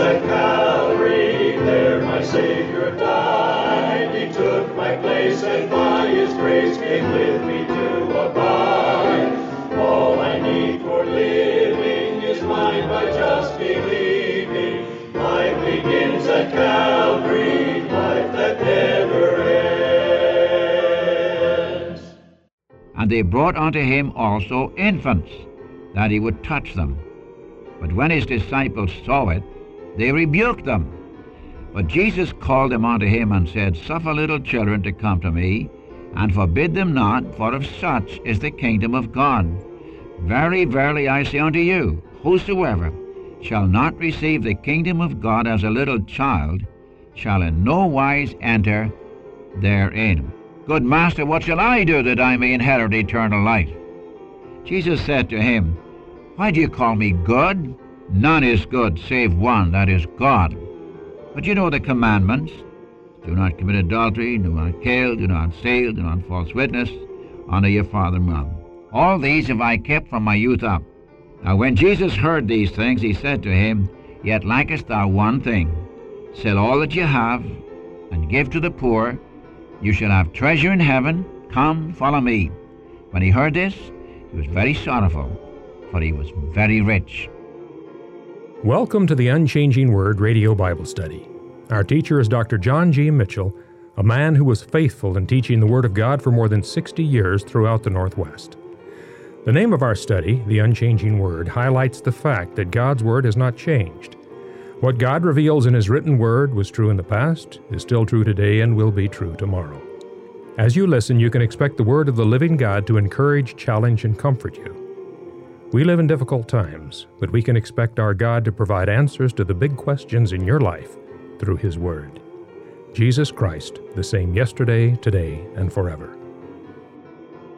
at Calvary. There my Savior died. He took my place and by His grace came with me to abide. All I need for living is mine by just believing. Life begins at Calvary, life that never ends. And they brought unto him also infants, that he would touch them. But when his disciples saw it, they rebuked them. But Jesus called them unto him and said, Suffer little children to come to me, and forbid them not, for of such is the kingdom of God. Very, verily, I say unto you, whosoever shall not receive the kingdom of God as a little child shall in no wise enter therein. Good master, what shall I do that I may inherit eternal life? Jesus said to him, Why do you call me good? None is good save one, that is God. But you know the commandments do not commit adultery, do not kill, do not steal, do not false witness, honor your father and mother. All these have I kept from my youth up. Now when Jesus heard these things, he said to him, Yet lackest thou one thing. Sell all that you have, and give to the poor. You shall have treasure in heaven. Come, follow me. When he heard this, he was very sorrowful, for he was very rich. Welcome to the Unchanging Word Radio Bible Study. Our teacher is Dr. John G. Mitchell, a man who was faithful in teaching the Word of God for more than 60 years throughout the Northwest. The name of our study, The Unchanging Word, highlights the fact that God's Word has not changed. What God reveals in His written Word was true in the past, is still true today, and will be true tomorrow. As you listen, you can expect the Word of the living God to encourage, challenge, and comfort you. We live in difficult times, but we can expect our God to provide answers to the big questions in your life through His Word. Jesus Christ, the same yesterday, today, and forever.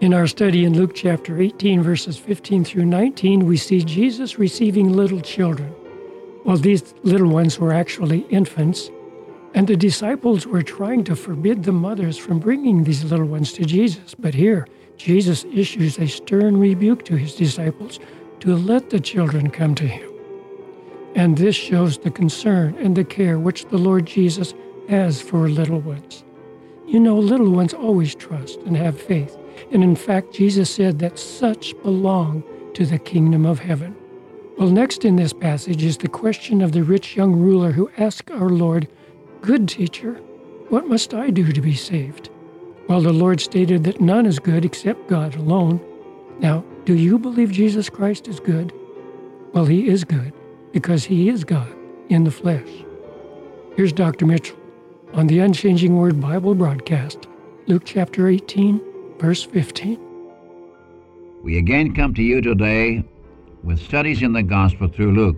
In our study in Luke chapter 18, verses 15 through 19, we see Jesus receiving little children. Well, these little ones were actually infants, and the disciples were trying to forbid the mothers from bringing these little ones to Jesus. But here, Jesus issues a stern rebuke to his disciples to let the children come to him. And this shows the concern and the care which the Lord Jesus has for little ones. You know, little ones always trust and have faith. And in fact, Jesus said that such belong to the kingdom of heaven. Well, next in this passage is the question of the rich young ruler who asked our Lord, Good teacher, what must I do to be saved? Well, the Lord stated that none is good except God alone. Now, do you believe Jesus Christ is good? Well, he is good because he is God in the flesh. Here's Dr. Mitchell on the Unchanging Word Bible broadcast, Luke chapter 18, verse 15. We again come to you today with studies in the Gospel through Luke.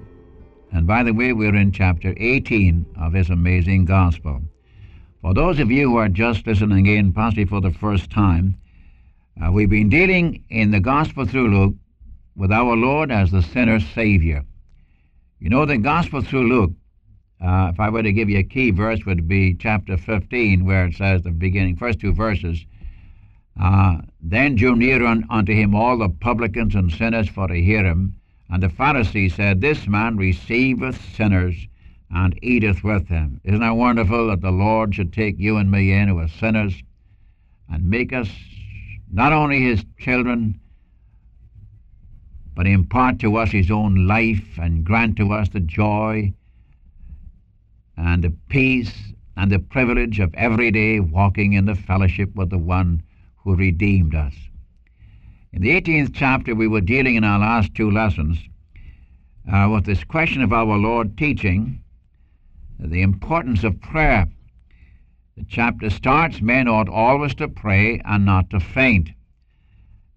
And by the way, we're in chapter 18 of this amazing Gospel. For those of you who are just listening in, possibly for the first time, uh, we've been dealing in the Gospel through Luke with our Lord as the sinner's Savior. You know, the Gospel through Luke, uh, if I were to give you a key verse, would be chapter 15, where it says, the beginning, first two verses, uh, Then drew near un- unto him all the publicans and sinners for to hear him. And the Pharisees said, This man receiveth sinners and eateth with them. Isn't that wonderful that the Lord should take you and me in who are sinners and make us not only his children, but impart to us his own life and grant to us the joy and the peace and the privilege of every day walking in the fellowship with the one who redeemed us. In the 18th chapter, we were dealing in our last two lessons uh, with this question of our Lord teaching the importance of prayer. The chapter starts, men ought always to pray and not to faint.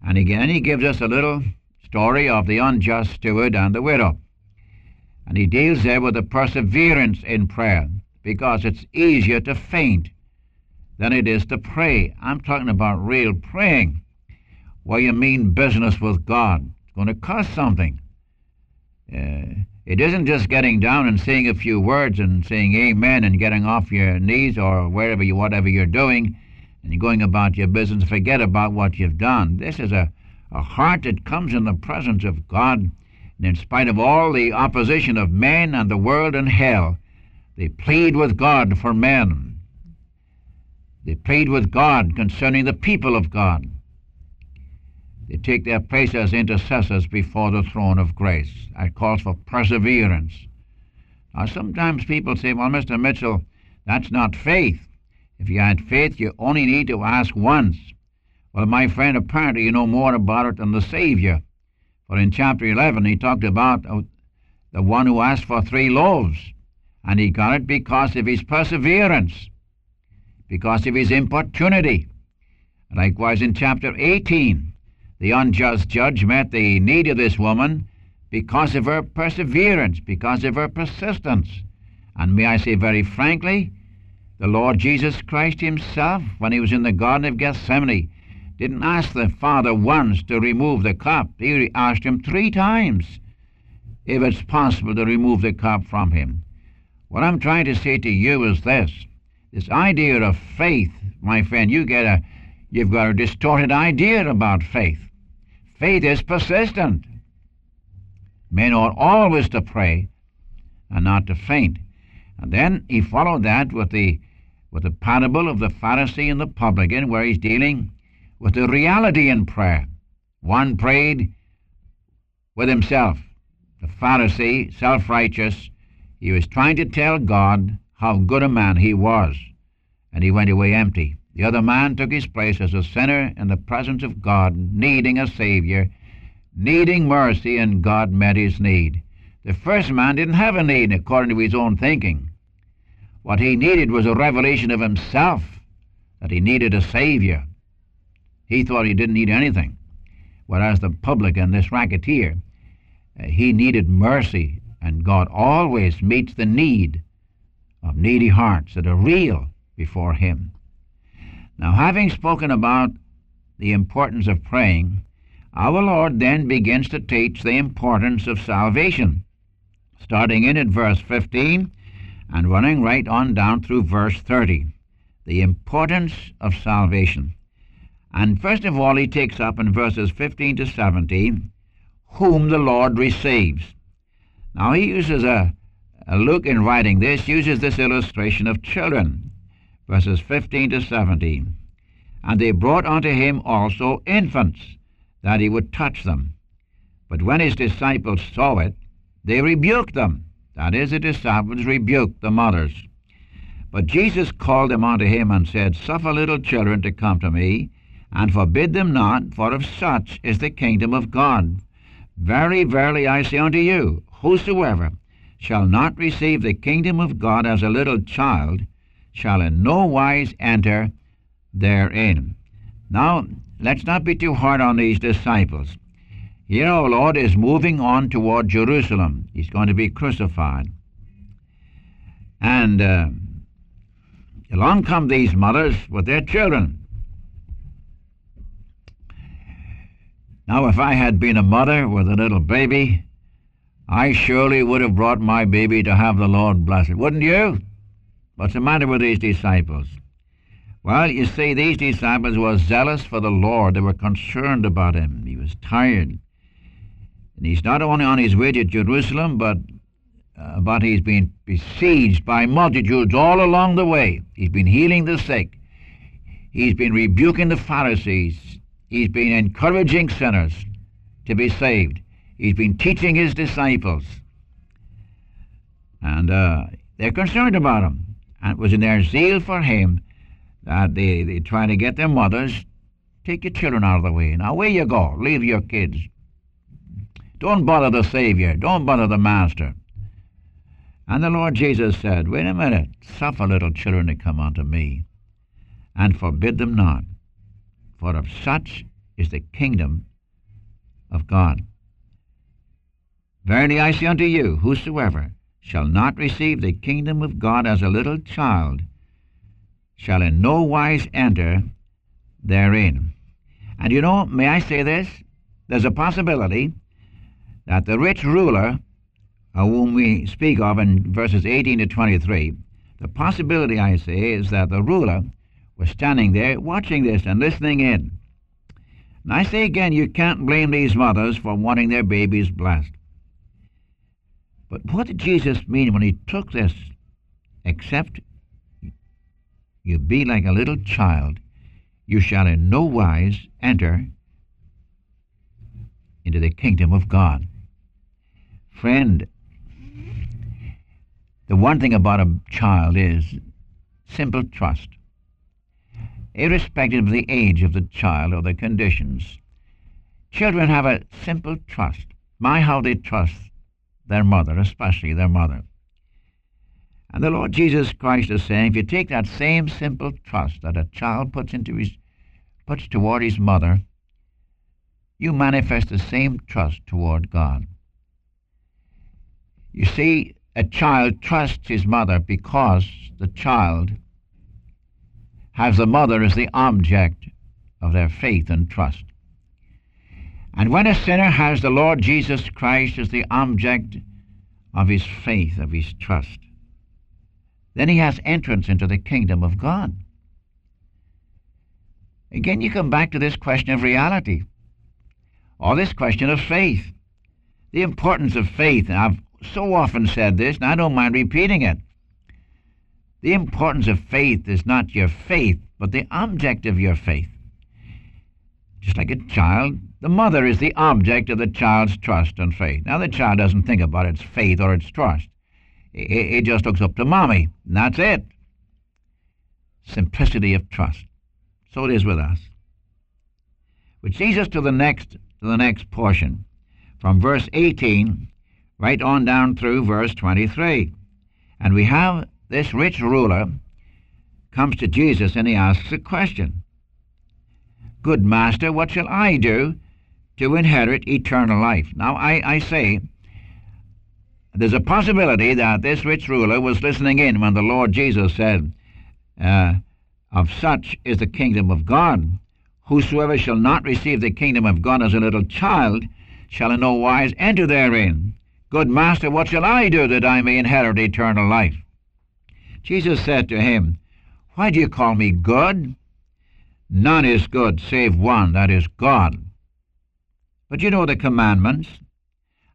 And again, he gives us a little story of the unjust steward and the widow. And he deals there with the perseverance in prayer because it's easier to faint than it is to pray. I'm talking about real praying, where you mean business with God. It's going to cost something. Uh, it isn't just getting down and saying a few words and saying amen and getting off your knees or wherever you, whatever you're doing, and going about your business. Forget about what you've done. This is a, a heart that comes in the presence of God And in spite of all the opposition of men and the world and hell, they plead with God for men. They plead with God concerning the people of God. They take their place as intercessors before the throne of grace. That calls for perseverance. Now, sometimes people say, well, Mr. Mitchell, that's not faith. If you had faith, you only need to ask once. Well, my friend, apparently you know more about it than the Savior. For in chapter 11, he talked about uh, the one who asked for three loaves, and he got it because of his perseverance, because of his importunity. Likewise, in chapter 18, the unjust judge met the need of this woman because of her perseverance, because of her persistence. And may I say very frankly, the Lord Jesus Christ himself, when he was in the Garden of Gethsemane, didn't ask the Father once to remove the cup. He asked him three times if it's possible to remove the cup from him. What I'm trying to say to you is this this idea of faith, my friend, you get a you've got a distorted idea about faith. Faith is persistent. Men ought always to pray and not to faint. And then he followed that with the with the parable of the Pharisee and the publican, where he's dealing with the reality in prayer. One prayed with himself. The Pharisee, self righteous, he was trying to tell God how good a man he was, and he went away empty. The other man took his place as a sinner in the presence of God, needing a Savior, needing mercy, and God met his need. The first man didn't have a need according to his own thinking. What he needed was a revelation of himself, that he needed a Savior. He thought he didn't need anything. Whereas the publican, this racketeer, uh, he needed mercy, and God always meets the need of needy hearts that are real before Him. Now, having spoken about the importance of praying, our Lord then begins to teach the importance of salvation, starting in at verse 15 and running right on down through verse 30. The importance of salvation. And first of all, he takes up in verses 15 to 17, whom the Lord receives. Now, he uses a, a Luke in writing this, uses this illustration of children, verses 15 to 17. And they brought unto him also infants, that he would touch them. But when his disciples saw it, they rebuked them. That is, the disciples rebuked the mothers. But Jesus called them unto him and said, Suffer little children to come to me, and forbid them not, for of such is the kingdom of God. Very verily I say unto you, whosoever shall not receive the kingdom of God as a little child shall in no wise enter therein. Now, let's not be too hard on these disciples. Here our Lord is moving on toward Jerusalem. He's going to be crucified. And uh, along come these mothers with their children. Now, if I had been a mother with a little baby, I surely would have brought my baby to have the Lord bless it. Wouldn't you? What's the matter with these disciples? Well, you see, these disciples were zealous for the Lord. They were concerned about him. He was tired. And he's not only on his way to Jerusalem, but, uh, but he's been besieged by multitudes all along the way. He's been healing the sick. He's been rebuking the Pharisees. He's been encouraging sinners to be saved. He's been teaching his disciples. And uh, they're concerned about him. And it was in their zeal for him that they, they try to get their mothers, take your children out of the way. Now, away you go. Leave your kids. Don't bother the Savior. Don't bother the Master. And the Lord Jesus said, Wait a minute. Suffer little children to come unto me, and forbid them not for of such is the kingdom of God. Verily I say unto you, whosoever shall not receive the kingdom of God as a little child shall in no wise enter therein. And you know, may I say this? There's a possibility that the rich ruler, of whom we speak of in verses 18 to 23, the possibility, I say, is that the ruler was standing there watching this and listening in. And I say again, you can't blame these mothers for wanting their babies blessed. But what did Jesus mean when he took this? Except you be like a little child, you shall in no wise enter into the kingdom of God. Friend, the one thing about a child is simple trust. Irrespective of the age of the child or the conditions, children have a simple trust. My, how they trust their mother, especially their mother. And the Lord Jesus Christ is saying, if you take that same simple trust that a child puts into his puts toward his mother, you manifest the same trust toward God. You see, a child trusts his mother because the child has the mother as the object of their faith and trust. And when a sinner has the Lord Jesus Christ as the object of his faith, of his trust, then he has entrance into the kingdom of God. Again, you come back to this question of reality, or this question of faith. The importance of faith, and I've so often said this, and I don't mind repeating it. The importance of faith is not your faith, but the object of your faith. Like a child, the mother is the object of the child's trust and faith. Now, the child doesn't think about its faith or its trust. It, it just looks up to mommy, and that's it. Simplicity of trust. So it is with us. Which leads us to the next to the next portion, from verse 18 right on down through verse 23. And we have this rich ruler comes to Jesus and he asks a question. Good master, what shall I do to inherit eternal life? Now, I, I say, there's a possibility that this rich ruler was listening in when the Lord Jesus said, uh, Of such is the kingdom of God. Whosoever shall not receive the kingdom of God as a little child shall in no wise enter therein. Good master, what shall I do that I may inherit eternal life? Jesus said to him, Why do you call me good? None is good save one, that is God. But you know the commandments.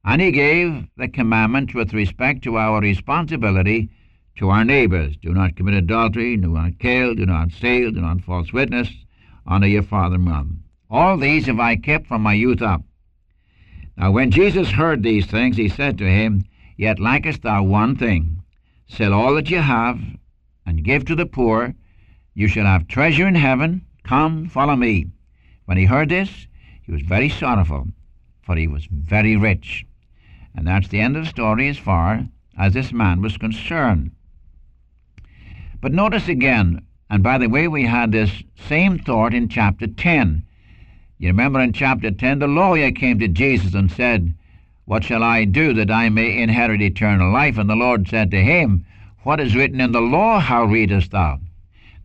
And he gave the commandment with respect to our responsibility to our neighbors. Do not commit adultery, do not kill, do not steal, do not false witness, honor your father and mother. All these have I kept from my youth up. Now when Jesus heard these things, he said to him, Yet lackest thou one thing. Sell all that you have, and give to the poor. You shall have treasure in heaven. Come, follow me. When he heard this, he was very sorrowful, for he was very rich. And that's the end of the story as far as this man was concerned. But notice again, and by the way, we had this same thought in chapter 10. You remember in chapter 10, the lawyer came to Jesus and said, What shall I do that I may inherit eternal life? And the Lord said to him, What is written in the law, how readest thou?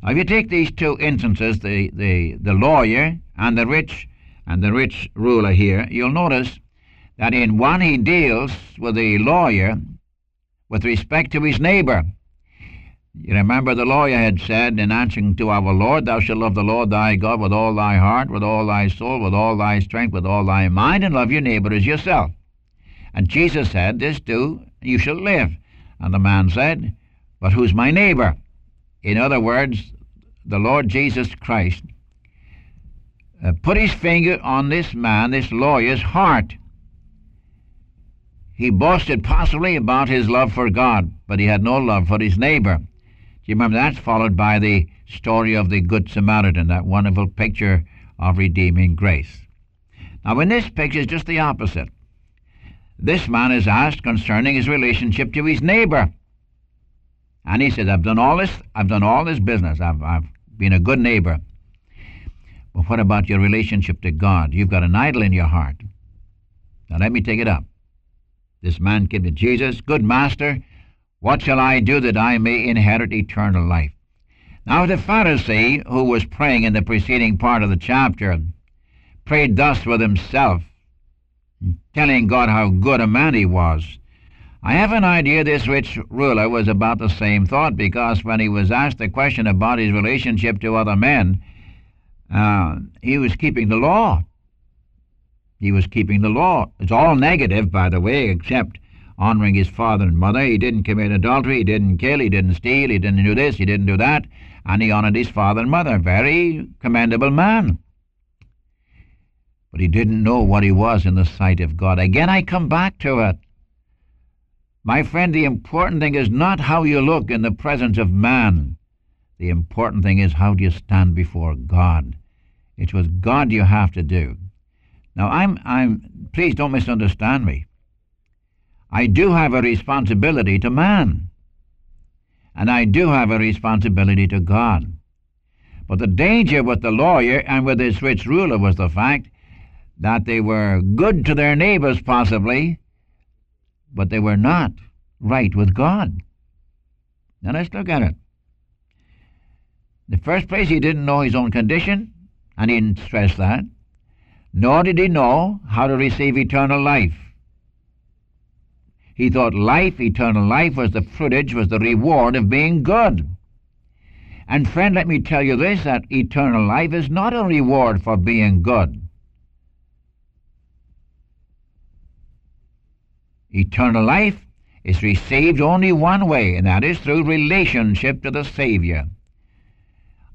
If you take these two instances, the, the, the lawyer and the rich and the rich ruler here, you'll notice that in one he deals with the lawyer with respect to his neighbor. You remember the lawyer had said in answering to our Lord, Thou shalt love the Lord thy God with all thy heart, with all thy soul, with all thy strength, with all thy mind, and love your neighbor as yourself. And Jesus said, This do, you shall live. And the man said, But who's my neighbor? In other words, the Lord Jesus Christ uh, put his finger on this man, this lawyer's heart. He boasted possibly about his love for God, but he had no love for his neighbor. Do you remember that's followed by the story of the Good Samaritan, that wonderful picture of redeeming grace. Now, in this picture it's just the opposite. This man is asked concerning his relationship to his neighbor. And he says, I've done all this, I've done all this business. I've, I've been a good neighbor. But what about your relationship to God? You've got an idol in your heart. Now let me take it up. This man came to Jesus, Good master, what shall I do that I may inherit eternal life? Now the Pharisee, who was praying in the preceding part of the chapter, prayed thus with himself, telling God how good a man he was. I have an idea this rich ruler was about the same thought because when he was asked the question about his relationship to other men, uh, he was keeping the law. He was keeping the law. It's all negative, by the way, except honoring his father and mother. He didn't commit adultery. He didn't kill. He didn't steal. He didn't do this. He didn't do that. And he honored his father and mother. Very commendable man. But he didn't know what he was in the sight of God. Again, I come back to it. My friend, the important thing is not how you look in the presence of man. The important thing is how do you stand before God. It's with God you have to do. Now, I'm, I'm, please don't misunderstand me. I do have a responsibility to man, and I do have a responsibility to God. But the danger with the lawyer and with this rich ruler was the fact that they were good to their neighbors, possibly, but they were not right with God. Now let's look at it. In the first place, he didn't know his own condition, and he didn't stress that. Nor did he know how to receive eternal life. He thought life, eternal life, was the fruitage, was the reward of being good. And friend, let me tell you this, that eternal life is not a reward for being good. Eternal life is received only one way, and that is through relationship to the Savior.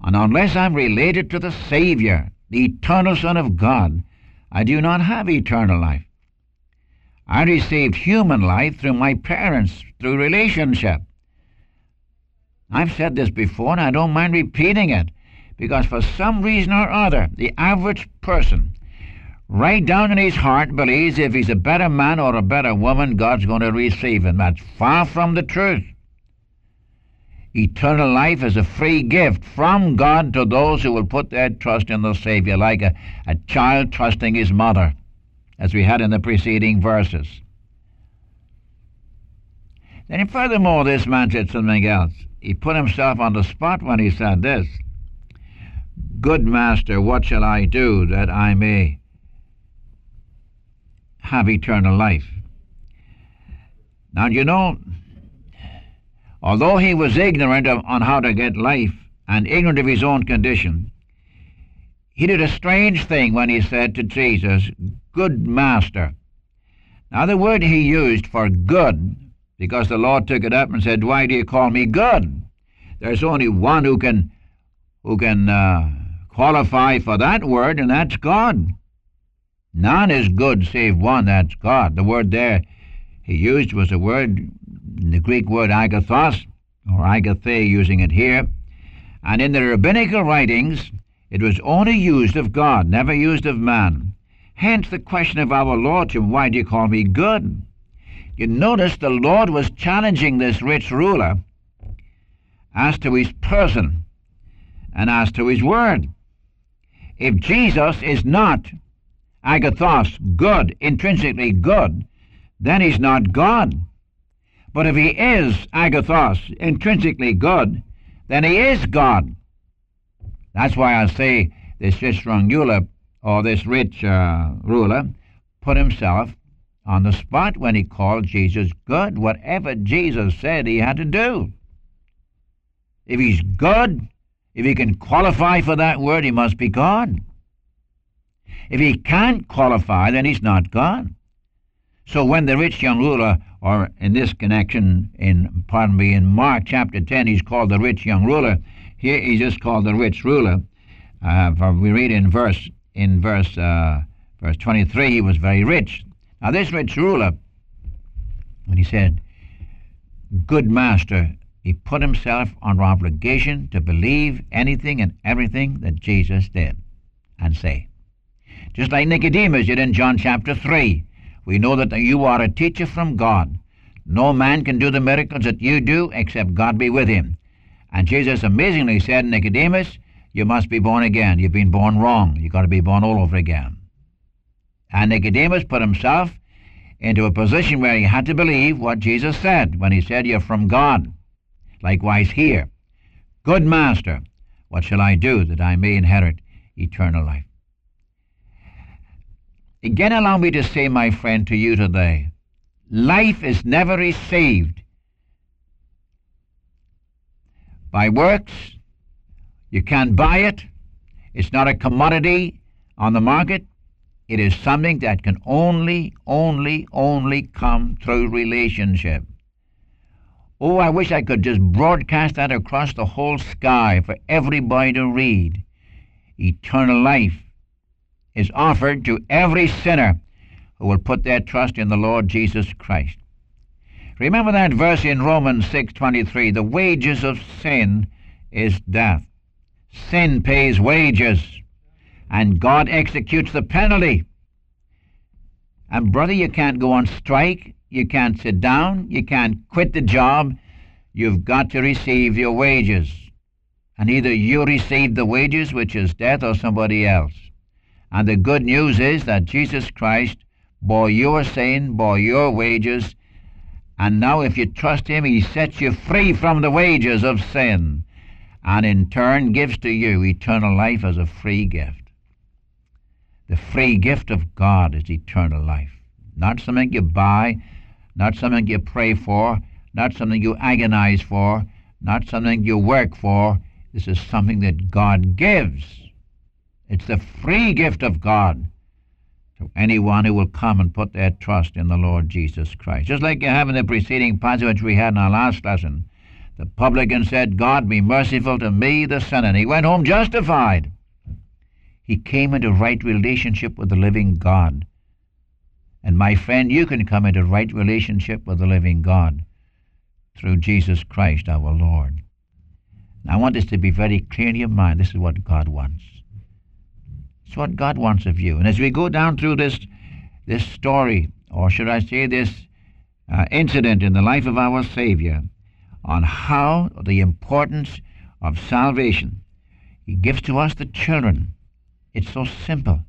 And unless I'm related to the Savior, the eternal Son of God, I do not have eternal life. I received human life through my parents, through relationship. I've said this before, and I don't mind repeating it, because for some reason or other, the average person right down in his heart believes if he's a better man or a better woman, God's going to receive him. That's far from the truth. Eternal life is a free gift from God to those who will put their trust in the Savior, like a, a child trusting his mother, as we had in the preceding verses. Then, furthermore, this man said something else. He put himself on the spot when he said this Good master, what shall I do that I may have eternal life. Now, you know, although he was ignorant of, on how to get life and ignorant of his own condition, he did a strange thing when he said to Jesus, Good Master. Now, the word he used for good, because the Lord took it up and said, Why do you call me good? There's only one who can, who can uh, qualify for that word, and that's God. None is good save one, that's God. The word there he used was a word, the Greek word agathos, or agathe, using it here. And in the rabbinical writings, it was only used of God, never used of man. Hence the question of our Lord to him, why do you call me good? You notice the Lord was challenging this rich ruler as to his person and as to his word. If Jesus is not agathos, good, intrinsically good, then he's not God. But if he is agathos, intrinsically good, then he is God. That's why I say this rich ruler, or this rich uh, ruler, put himself on the spot when he called Jesus good. Whatever Jesus said, he had to do. If he's good, if he can qualify for that word, he must be God. If he can't qualify, then he's not God. So when the rich young ruler, or in this connection, in pardon me, in Mark chapter 10, he's called the rich young ruler. Here he's just called the rich ruler. Uh, we read in verse in verse uh, verse 23, he was very rich. Now this rich ruler, when he said, "Good master," he put himself under obligation to believe anything and everything that Jesus did, and say. Just like Nicodemus did in John chapter 3. We know that you are a teacher from God. No man can do the miracles that you do except God be with him. And Jesus amazingly said, Nicodemus, you must be born again. You've been born wrong. You've got to be born all over again. And Nicodemus put himself into a position where he had to believe what Jesus said when he said, You're from God. Likewise here. Good master, what shall I do that I may inherit eternal life? Again, allow me to say, my friend, to you today life is never received by works. You can't buy it, it's not a commodity on the market. It is something that can only, only, only come through relationship. Oh, I wish I could just broadcast that across the whole sky for everybody to read. Eternal life is offered to every sinner who will put their trust in the Lord Jesus Christ. Remember that verse in Romans 6:23, the wages of sin is death. Sin pays wages, and God executes the penalty. And brother, you can't go on strike, you can't sit down, you can't quit the job. You've got to receive your wages. And either you receive the wages, which is death, or somebody else. And the good news is that Jesus Christ bore your sin, bore your wages, and now if you trust Him, He sets you free from the wages of sin, and in turn gives to you eternal life as a free gift. The free gift of God is eternal life. Not something you buy, not something you pray for, not something you agonize for, not something you work for. This is something that God gives. It's the free gift of God to anyone who will come and put their trust in the Lord Jesus Christ. Just like you have in the preceding passage which we had in our last lesson. The publican said, God be merciful to me, the sinner. And he went home justified. He came into right relationship with the living God. And my friend, you can come into right relationship with the living God through Jesus Christ our Lord. I want this to be very clear in your mind. This is what God wants. It's what God wants of you. And as we go down through this, this story, or should I say this uh, incident in the life of our Savior, on how the importance of salvation, He gives to us the children it's so simple.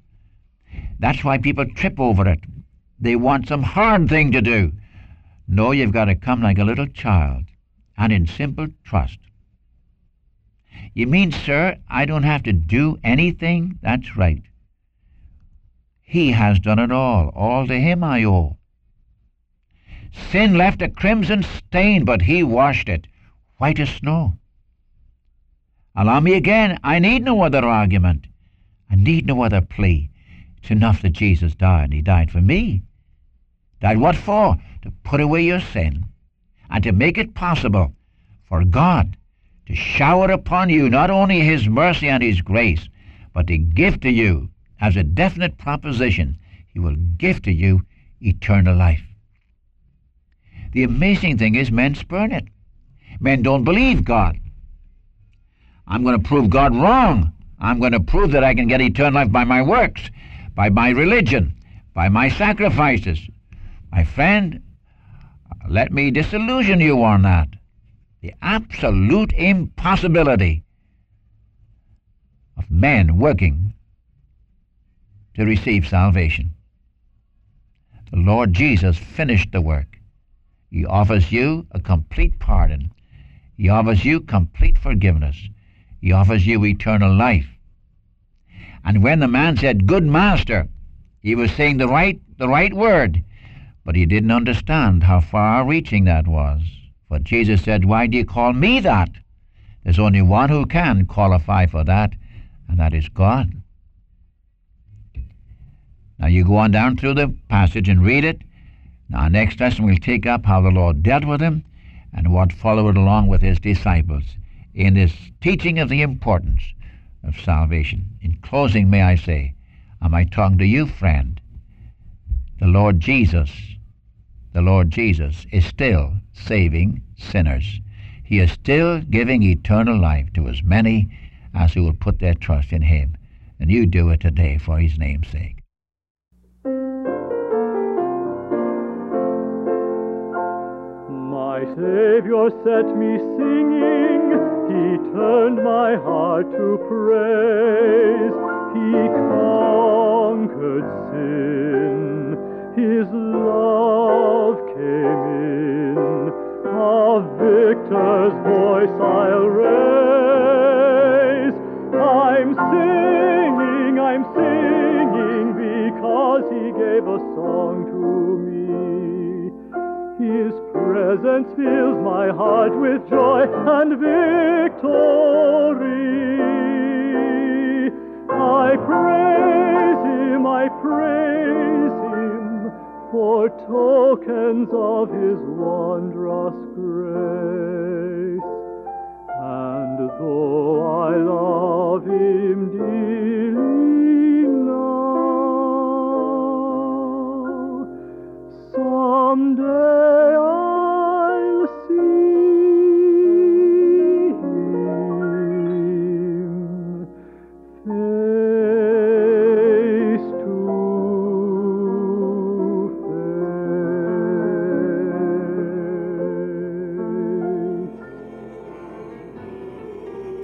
That's why people trip over it. They want some hard thing to do. No, you've got to come like a little child and in simple trust. You mean, sir, I don't have to do anything? That's right. He has done it all. All to him I owe. Sin left a crimson stain, but he washed it white as snow. Allow me again, I need no other argument. I need no other plea. It's enough that Jesus died, and he died for me. Died what for? To put away your sin and to make it possible for God to shower upon you not only his mercy and his grace, but to give to you as a definite proposition, he will give to you eternal life. The amazing thing is men spurn it. Men don't believe God. I'm going to prove God wrong. I'm going to prove that I can get eternal life by my works, by my religion, by my sacrifices. My friend, let me disillusion you on that. The absolute impossibility of men working to receive salvation. The Lord Jesus finished the work. He offers you a complete pardon. He offers you complete forgiveness. He offers you eternal life. And when the man said, Good master, he was saying the right, the right word, but he didn't understand how far reaching that was. For Jesus said, Why do you call me that? There's only one who can qualify for that, and that is God. Now you go on down through the passage and read it. Now, next lesson we'll take up how the Lord dealt with him and what followed along with his disciples in this teaching of the importance of salvation. In closing, may I say, am I talking to you, friend? The Lord Jesus, the Lord Jesus is still saving sinners. He is still giving eternal life to as many as who will put their trust in Him. And you do it today for His name's sake. My Savior set me singing, He turned my heart to praise. He conquered of his wondrous grace. And though I love him dearly now, someday